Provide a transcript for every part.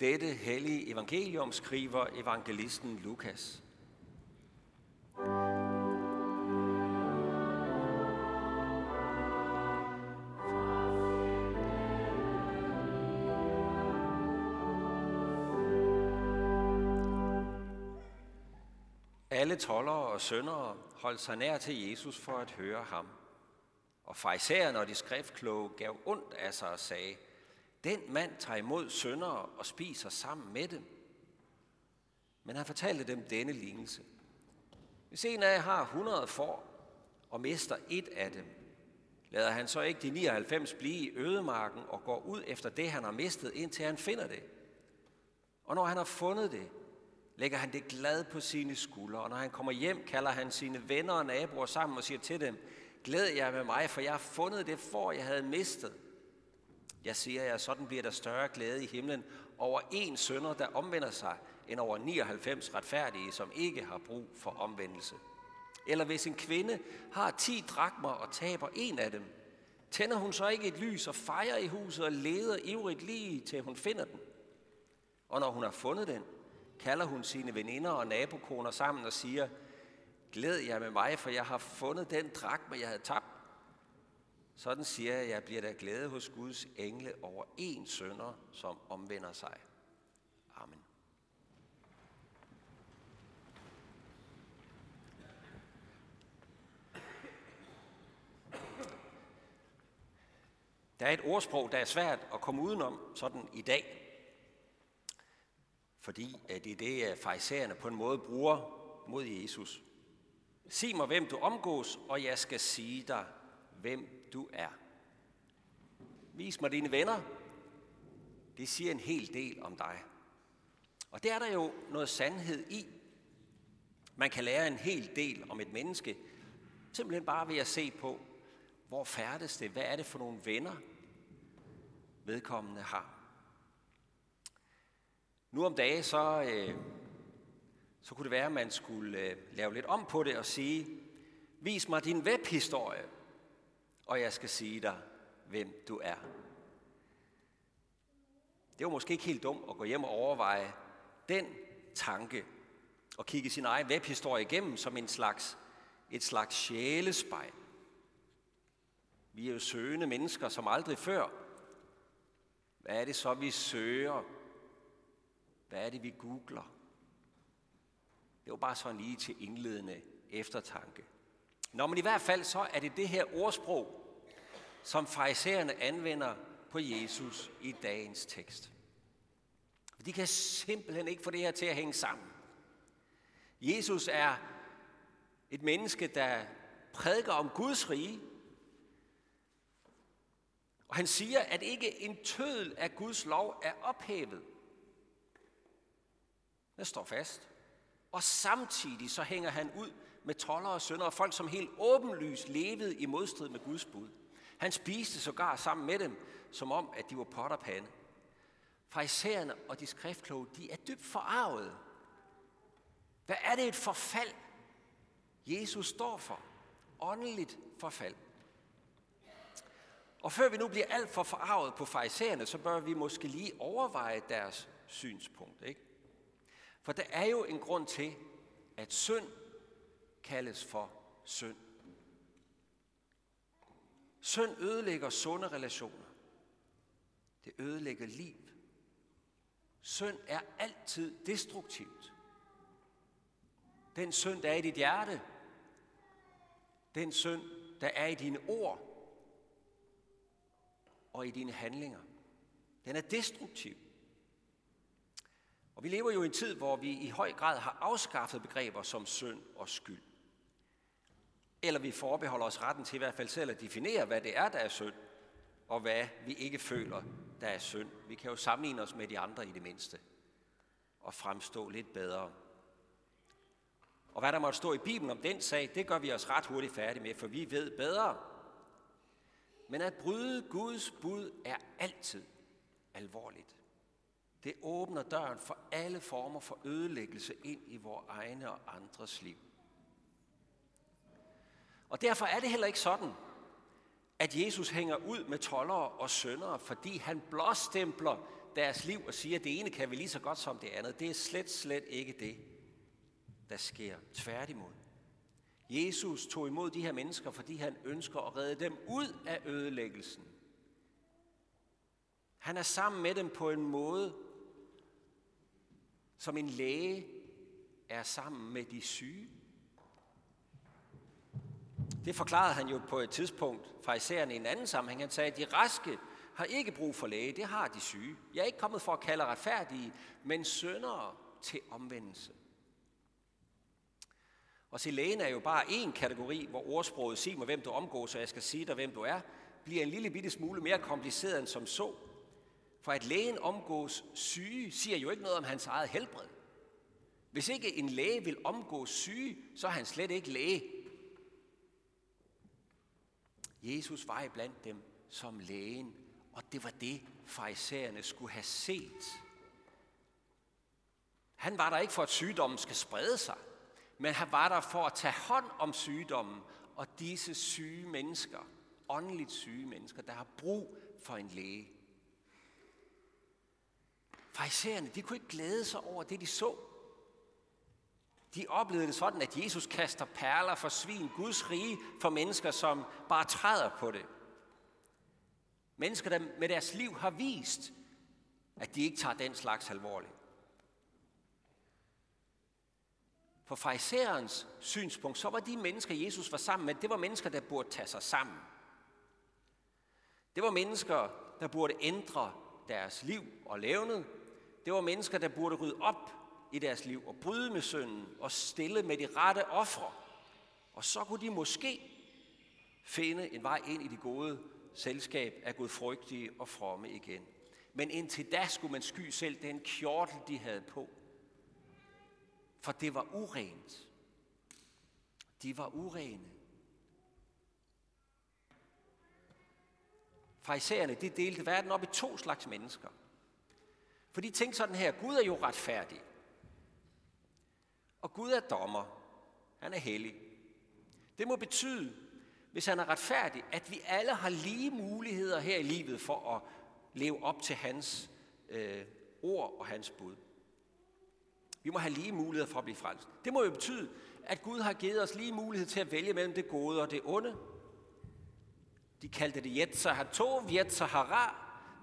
Dette hellige evangelium skriver evangelisten Lukas. Alle tollere og søndere holdt sig nær til Jesus for at høre ham. Og fejserne og de skriftkloge gav ondt af sig og sagde, den mand tager imod syndere og spiser sammen med dem. Men han fortalte dem denne lignelse. Hvis en af jer har 100 får og mister et af dem, lader han så ikke de 99 blive i ødemarken og går ud efter det, han har mistet, indtil han finder det. Og når han har fundet det, lægger han det glad på sine skuldre, og når han kommer hjem, kalder han sine venner og naboer sammen og siger til dem, glæd jer med mig, for jeg har fundet det for, jeg havde mistet. Jeg siger jer, sådan bliver der større glæde i himlen over en sønder, der omvender sig, end over 99 retfærdige, som ikke har brug for omvendelse. Eller hvis en kvinde har 10 drakmer og taber en af dem, tænder hun så ikke et lys og fejrer i huset og leder ivrigt lige til hun finder den. Og når hun har fundet den, kalder hun sine veninder og nabokoner sammen og siger, glæd jer med mig, for jeg har fundet den drakme, jeg havde tabt. Sådan siger jeg, jeg bliver der glæde hos Guds engle over en sønder, som omvender sig. Amen. Der er et ordsprog, der er svært at komme udenom sådan i dag. Fordi øh, det er det, øh, farisæerne på en måde bruger mod Jesus. Sig mig, hvem du omgås, og jeg skal sige dig, hvem du er. Vis mig dine venner. Det siger en hel del om dig. Og det er der jo noget sandhed i. Man kan lære en hel del om et menneske, simpelthen bare ved at se på, hvor færdes det, hvad er det for nogle venner, vedkommende har. Nu om dagen, så, øh, så kunne det være, at man skulle øh, lave lidt om på det og sige, vis mig din webhistorie, og jeg skal sige dig, hvem du er. Det var måske ikke helt dumt at gå hjem og overveje den tanke og kigge sin egen webhistorie igennem som en slags, et slags sjælespejl. Vi er jo søgende mennesker som aldrig før. Hvad er det så, vi søger? Hvad er det, vi googler? Det var bare sådan lige til indledende eftertanke. Nå, men i hvert fald så er det det her ordsprog, som farisæerne anvender på Jesus i dagens tekst. De kan simpelthen ikke få det her til at hænge sammen. Jesus er et menneske, der prædiker om Guds rige, og han siger, at ikke en tødel af Guds lov er ophævet. Det står fast. Og samtidig så hænger han ud med toller og sønder og folk, som helt åbenlyst levede i modstrid med Guds bud. Han spiste sågar sammen med dem, som om, at de var potterpande. Farisæerne og de skriftkloge, de er dybt forarvet. Hvad er det et forfald, Jesus står for? Åndeligt forfald. Og før vi nu bliver alt for forarvet på farisæerne, så bør vi måske lige overveje deres synspunkt. Ikke? For der er jo en grund til, at synd kaldes for synd. Synd ødelægger sunde relationer. Det ødelægger liv. Synd er altid destruktivt. Den synd, der er i dit hjerte, den synd, der er i dine ord og i dine handlinger, den er destruktiv. Og vi lever jo i en tid, hvor vi i høj grad har afskaffet begreber som synd og skyld. Eller vi forbeholder os retten til i hvert fald selv at definere, hvad det er, der er synd, og hvad vi ikke føler, der er synd. Vi kan jo sammenligne os med de andre i det mindste, og fremstå lidt bedre. Og hvad der måtte stå i Bibelen om den sag, det gør vi os ret hurtigt færdige med, for vi ved bedre. Men at bryde Guds bud er altid alvorligt. Det åbner døren for alle former for ødelæggelse ind i vores egne og andres liv. Og derfor er det heller ikke sådan, at Jesus hænger ud med tollere og søndere, fordi han blåstempler deres liv og siger, at det ene kan vi lige så godt som det andet. Det er slet, slet ikke det, der sker. Tværtimod. Jesus tog imod de her mennesker, fordi han ønsker at redde dem ud af ødelæggelsen. Han er sammen med dem på en måde, som en læge er sammen med de syge. Det forklarede han jo på et tidspunkt fra især i en anden sammenhæng. Han sagde, at de raske har ikke brug for læge, det har de syge. Jeg er ikke kommet for at kalde retfærdige, men syndere til omvendelse. Og se, lægen er jo bare én kategori, hvor ordsproget, sig mig hvem du omgås, og jeg skal sige dig hvem du er, bliver en lille bitte smule mere kompliceret end som så. For at lægen omgås syge, siger jo ikke noget om hans eget helbred. Hvis ikke en læge vil omgås syge, så er han slet ikke læge. Jesus var blandt dem som lægen, og det var det, farisæerne skulle have set. Han var der ikke for, at sygdommen skal sprede sig, men han var der for at tage hånd om sygdommen og disse syge mennesker, åndeligt syge mennesker, der har brug for en læge. Farisæerne, de kunne ikke glæde sig over det, de så. De oplevede det sådan, at Jesus kaster perler for svin, Guds rige for mennesker, som bare træder på det. Mennesker, der med deres liv har vist, at de ikke tager den slags alvorligt. På fraiserens synspunkt, så var de mennesker, Jesus var sammen med, det var mennesker, der burde tage sig sammen. Det var mennesker, der burde ændre deres liv og levnet. Det var mennesker, der burde rydde op i deres liv og bryde med synden og stille med de rette ofre. Og så kunne de måske finde en vej ind i det gode selskab af gudfrygtige og fromme igen. Men indtil da skulle man sky selv den kjortel, de havde på. For det var urent. De var urene. Farisæerne, de delte verden op i to slags mennesker. For de tænkte sådan her, Gud er jo retfærdig. Og Gud er dommer. Han er hellig. Det må betyde, hvis han er retfærdig, at vi alle har lige muligheder her i livet for at leve op til hans øh, ord og hans bud. Vi må have lige muligheder for at blive frelst. Det må jo betyde, at Gud har givet os lige mulighed til at vælge mellem det gode og det onde. De kaldte det Yetzer Hatov, Yetzer Hara,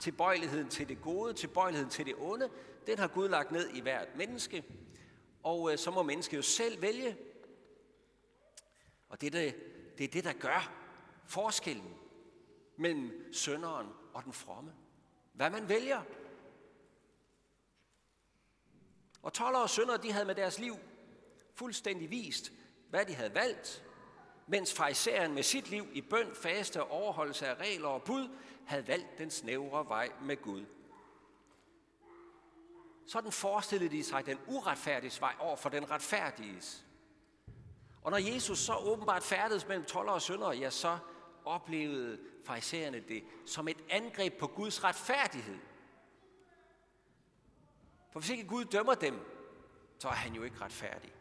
tilbøjeligheden til det gode, tilbøjeligheden til det onde. Den har Gud lagt ned i hvert menneske, og øh, så må mennesket jo selv vælge. Og det, det, det er det, der gør forskellen mellem sønderen og den fromme. Hvad man vælger. Og toller og sønder, de havde med deres liv fuldstændig vist, hvad de havde valgt, mens fariseren med sit liv i bøn, faste og overholdelse af regler og bud, havde valgt den snævre vej med Gud. Sådan forestillede de sig den uretfærdige vej over for den retfærdiges. Og når Jesus så åbenbart færdedes mellem toller og sønder, ja, så oplevede farisæerne det som et angreb på Guds retfærdighed. For hvis ikke Gud dømmer dem, så er han jo ikke retfærdig.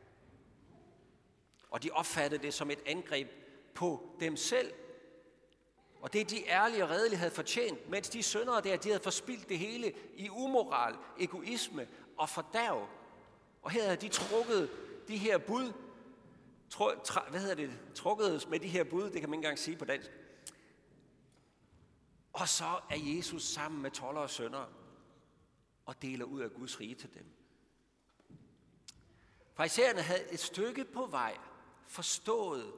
Og de opfattede det som et angreb på dem selv. Og det de ærlige og redelige havde fortjent, mens de syndere der, de havde forspildt det hele i umoral, egoisme og fordærv. Og her havde de trukket de her bud, tru, tra, hvad hedder det, trukket med de her bud, det kan man ikke engang sige på dansk. Og så er Jesus sammen med toller og sønder og deler ud af Guds rige til dem. Farisæerne havde et stykke på vej forstået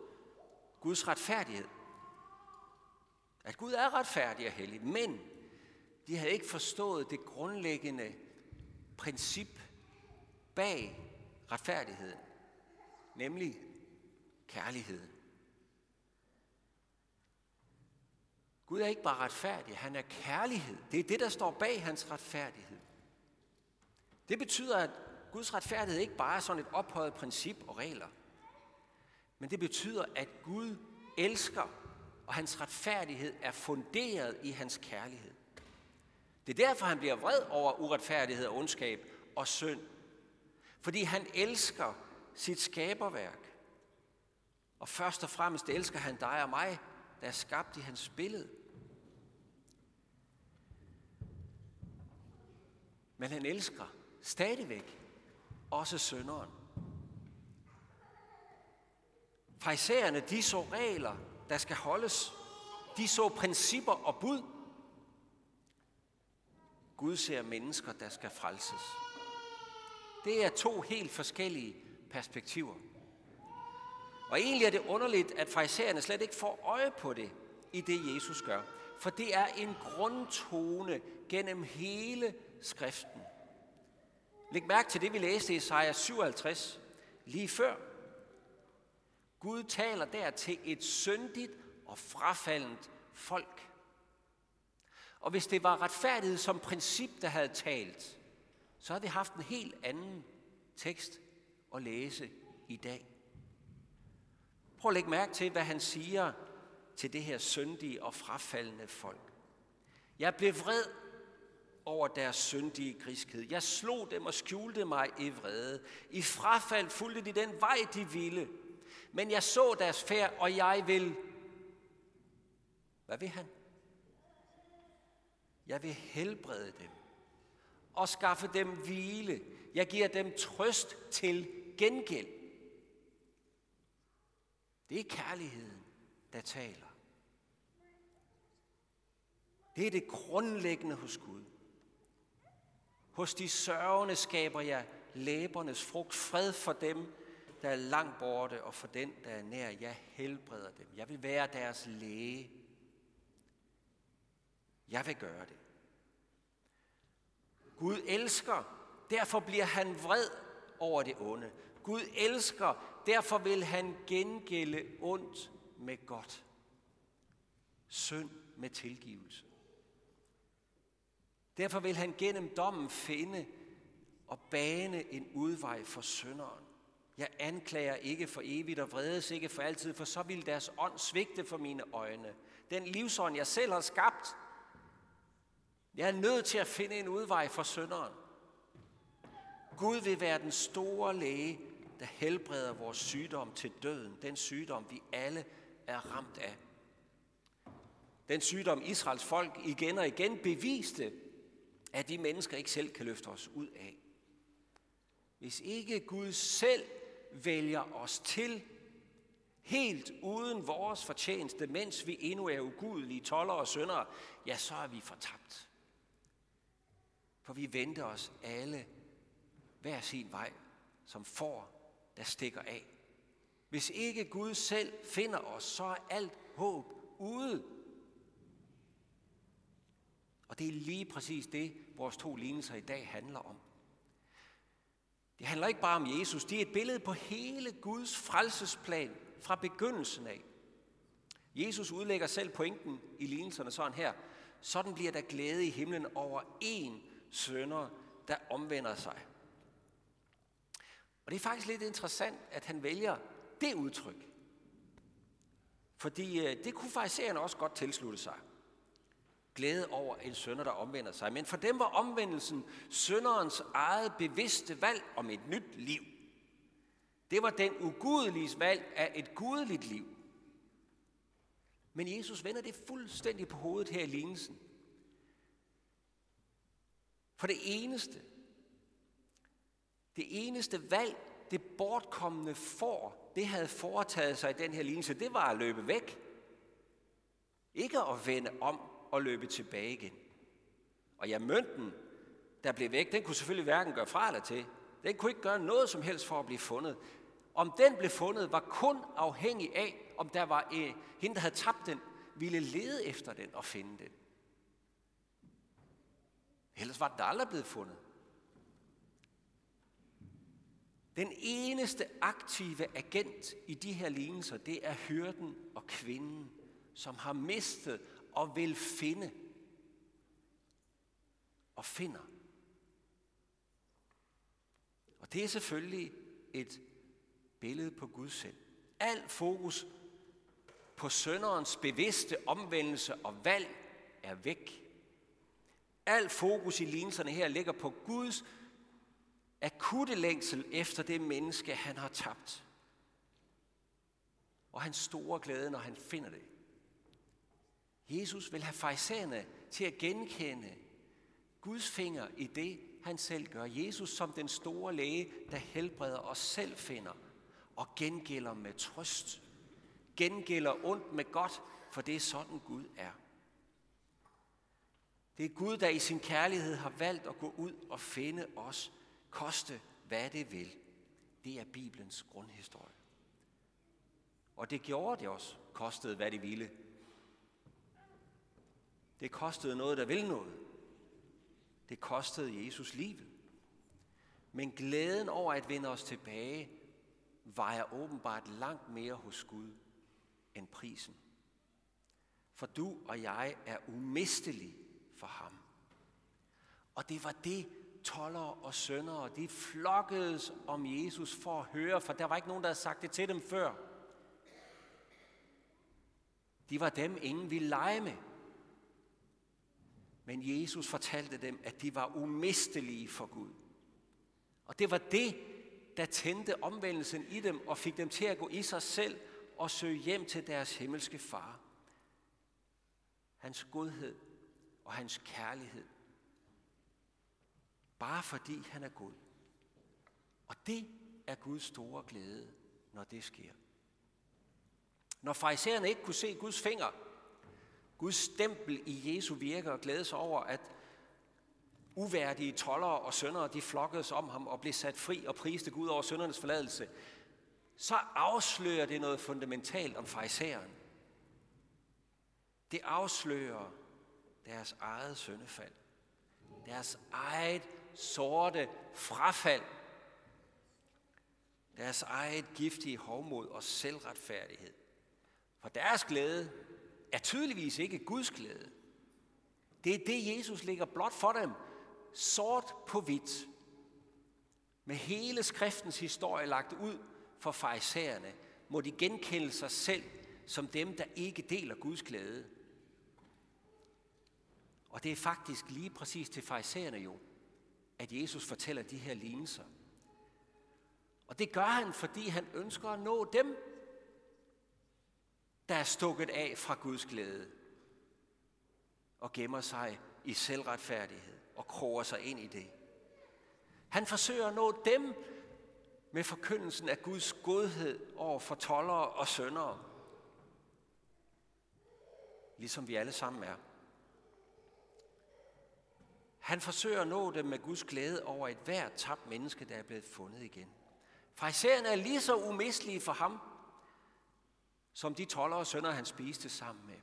Guds retfærdighed. At Gud er retfærdig og hellig, men de havde ikke forstået det grundlæggende princip bag retfærdigheden, nemlig kærligheden. Gud er ikke bare retfærdig, han er kærlighed. Det er det, der står bag hans retfærdighed. Det betyder, at Guds retfærdighed ikke bare er sådan et ophøjet princip og regler. Men det betyder, at Gud elsker, og hans retfærdighed er funderet i hans kærlighed. Det er derfor, han bliver vred over uretfærdighed og ondskab og synd. Fordi han elsker sit skaberværk. Og først og fremmest elsker han dig og mig, der er skabt i hans billede. Men han elsker stadigvæk også sønderen. Farisæerne, de så regler, der skal holdes. De så principper og bud. Gud ser mennesker, der skal frelses. Det er to helt forskellige perspektiver. Og egentlig er det underligt, at farisæerne slet ikke får øje på det i det, Jesus gør. For det er en grundtone gennem hele skriften. Læg mærke til det, vi læste i Isaiah 57 lige før. Gud taler der til et syndigt og frafaldent folk. Og hvis det var retfærdighed som princip, der havde talt, så havde vi haft en helt anden tekst at læse i dag. Prøv at lægge mærke til, hvad han siger til det her syndige og frafaldende folk. Jeg blev vred over deres syndige griskhed. Jeg slog dem og skjulte mig i vrede. I frafald fulgte de den vej, de ville. Men jeg så deres færd, og jeg vil... Hvad vil han? Jeg vil helbrede dem og skaffe dem hvile. Jeg giver dem trøst til gengæld. Det er kærligheden, der taler. Det er det grundlæggende hos Gud. Hos de sørgende skaber jeg læbernes frugt, fred for dem, der er langt borte, og for den, der er nær. Jeg helbreder dem. Jeg vil være deres læge. Jeg vil gøre det. Gud elsker, derfor bliver han vred over det onde. Gud elsker, derfor vil han gengælde ondt med godt. Synd med tilgivelse. Derfor vil han gennem dommen finde og bane en udvej for synderen. Jeg anklager ikke for evigt og vredes ikke for altid, for så vil deres ånd svigte for mine øjne. Den livsånd, jeg selv har skabt, jeg er nødt til at finde en udvej for synderen. Gud vil være den store læge, der helbreder vores sygdom til døden. Den sygdom, vi alle er ramt af. Den sygdom, Israels folk igen og igen beviste, at vi mennesker ikke selv kan løfte os ud af. Hvis ikke Gud selv vælger os til, helt uden vores fortjeneste, mens vi endnu er ugudelige toller og syndere, ja, så er vi fortabt. For vi venter os alle hver sin vej, som får, der stikker af. Hvis ikke Gud selv finder os, så er alt håb ude. Og det er lige præcis det, vores to lignelser i dag handler om. Det handler ikke bare om Jesus, det er et billede på hele Guds frelsesplan fra begyndelsen af. Jesus udlægger selv pointen i lignelserne sådan her. Sådan bliver der glæde i himlen over en sønder, der omvender sig. Og det er faktisk lidt interessant, at han vælger det udtryk. Fordi øh, det kunne farisæerne også godt tilslutte sig. Glæde over en sønder, der omvender sig. Men for dem var omvendelsen sønderens eget bevidste valg om et nyt liv. Det var den ugudelige valg af et gudeligt liv. Men Jesus vender det fuldstændig på hovedet her i lignelsen. For det eneste, det eneste valg, det bortkommende får, det havde foretaget sig i den her lignelse, det var at løbe væk. Ikke at vende om og løbe tilbage igen. Og ja, mønten, der blev væk, den kunne selvfølgelig hverken gøre fra eller til. Den kunne ikke gøre noget som helst for at blive fundet. Om den blev fundet, var kun afhængig af, om der var en, hende, der havde tabt den, ville lede efter den og finde den. Ellers var den aldrig blevet fundet. Den eneste aktive agent i de her lignelser, det er hyrden og kvinden, som har mistet og vil finde. Og finder. Og det er selvfølgelig et billede på Gud selv. Al fokus på sønderens bevidste omvendelse og valg er væk. Al fokus i lignelserne her ligger på Guds akutte længsel efter det menneske, han har tabt. Og hans store glæde, når han finder det. Jesus vil have fejserne til at genkende Guds finger i det, han selv gør. Jesus som den store læge, der helbreder os selv finder og gengælder med trøst. Gengælder ondt med godt, for det er sådan Gud er. Det er Gud, der i sin kærlighed har valgt at gå ud og finde os, koste hvad det vil. Det er Bibelens grundhistorie. Og det gjorde det også, kostede hvad det ville. Det kostede noget, der vil noget. Det kostede Jesus livet. Men glæden over at vende os tilbage vejer åbenbart langt mere hos Gud end prisen. For du og jeg er umistelige for ham. Og det var det, toller og søndere, de flokkedes om Jesus for at høre, for der var ikke nogen, der havde sagt det til dem før. De var dem, ingen ville lege med. Men Jesus fortalte dem, at de var umistelige for Gud. Og det var det, der tændte omvendelsen i dem og fik dem til at gå i sig selv og søge hjem til deres himmelske far. Hans godhed og hans kærlighed. Bare fordi han er god. Og det er Guds store glæde, når det sker. Når farisæerne ikke kunne se Guds finger, Guds stempel i Jesu virke og glæde sig over, at uværdige tollere og søndere, de flokkedes om ham og blev sat fri og priste Gud over søndernes forladelse, så afslører det noget fundamentalt om farisæeren. Det afslører deres eget søndefald. Deres eget sorte frafald. Deres eget giftige hovmod og selvretfærdighed. For deres glæde er tydeligvis ikke Guds glæde. Det er det, Jesus lægger blot for dem, sort på hvidt. Med hele skriftens historie lagt ud for farisæerne, må de genkende sig selv som dem, der ikke deler Guds glæde. Og det er faktisk lige præcis til farisæerne jo, at Jesus fortæller de her lignelser. Og det gør han, fordi han ønsker at nå dem, der er stukket af fra Guds glæde og gemmer sig i selvretfærdighed og kroger sig ind i det. Han forsøger at nå dem med forkyndelsen af Guds godhed over for tollere og søndere. Ligesom vi alle sammen er. Han forsøger at nå dem med Guds glæde over et hvert tabt menneske, der er blevet fundet igen. Fraisererne er lige så umistelige for ham, som de toller og sønner, han spiste sammen med.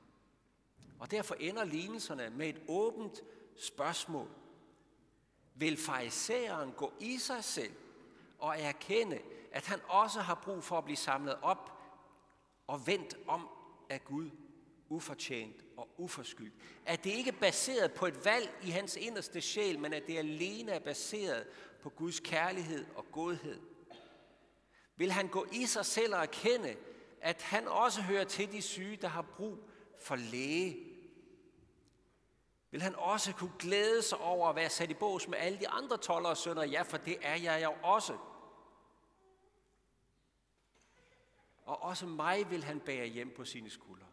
Og derfor ender lignelserne med et åbent spørgsmål. Vil farisæeren gå i sig selv og erkende, at han også har brug for at blive samlet op og vendt om af Gud ufortjent og uforskyldt. At det ikke er baseret på et valg i hans inderste sjæl, men at det alene er baseret på Guds kærlighed og godhed. Vil han gå i sig selv og erkende, at han også hører til de syge, der har brug for læge? Vil han også kunne glæde sig over at være sat i bås med alle de andre toller og sønner? Ja, for det er jeg jo også. Og også mig vil han bære hjem på sine skuldre.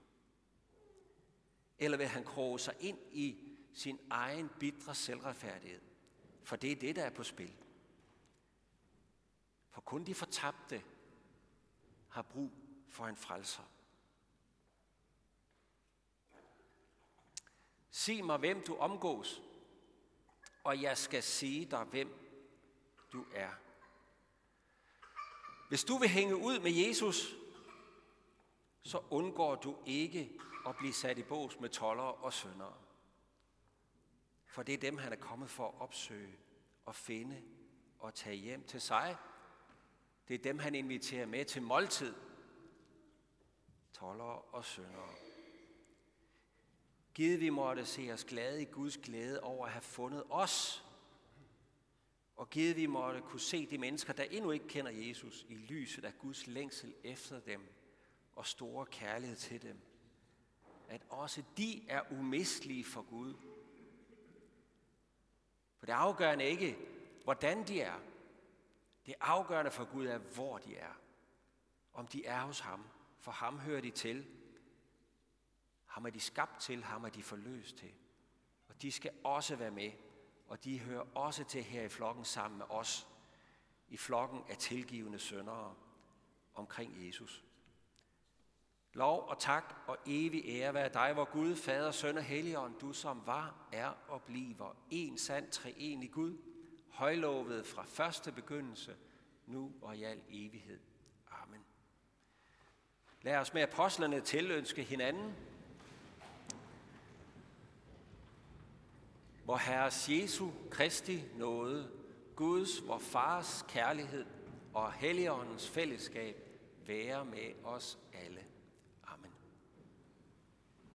Eller vil han kroge sig ind i sin egen bitre selvretfærdighed? For det er det, der er på spil. For kun de fortabte har brug for en frelser. Sig mig, hvem du omgås, og jeg skal sige dig, hvem du er. Hvis du vil hænge ud med Jesus, så undgår du ikke at blive sat i bås med toller og syndere. For det er dem, han er kommet for at opsøge og finde og tage hjem til sig. Det er dem, han inviterer med til måltid. Toller og syndere. Gid vi måtte se os glade i Guds glæde over at have fundet os. Og gid vi måtte kunne se de mennesker, der endnu ikke kender Jesus, i lyset af Guds længsel efter dem og store kærlighed til dem. At også de er umistelige for Gud. For det afgørende er ikke, hvordan de er. Det afgørende for Gud er, hvor de er. Om de er hos ham. For ham hører de til. Ham er de skabt til, ham er de forløst til. Og de skal også være med og de hører også til her i flokken sammen med os, i flokken af tilgivende søndere omkring Jesus. Lov og tak og evig ære være dig, hvor Gud, Fader, Søn og Helligånd, du som var, er og bliver en sand treenig Gud, højlovet fra første begyndelse, nu og i al evighed. Lad os med apostlerne tilønske hinanden, hvor Herres Jesu Kristi nåde, Guds, vor Fars kærlighed og Helligåndens fællesskab være med os alle.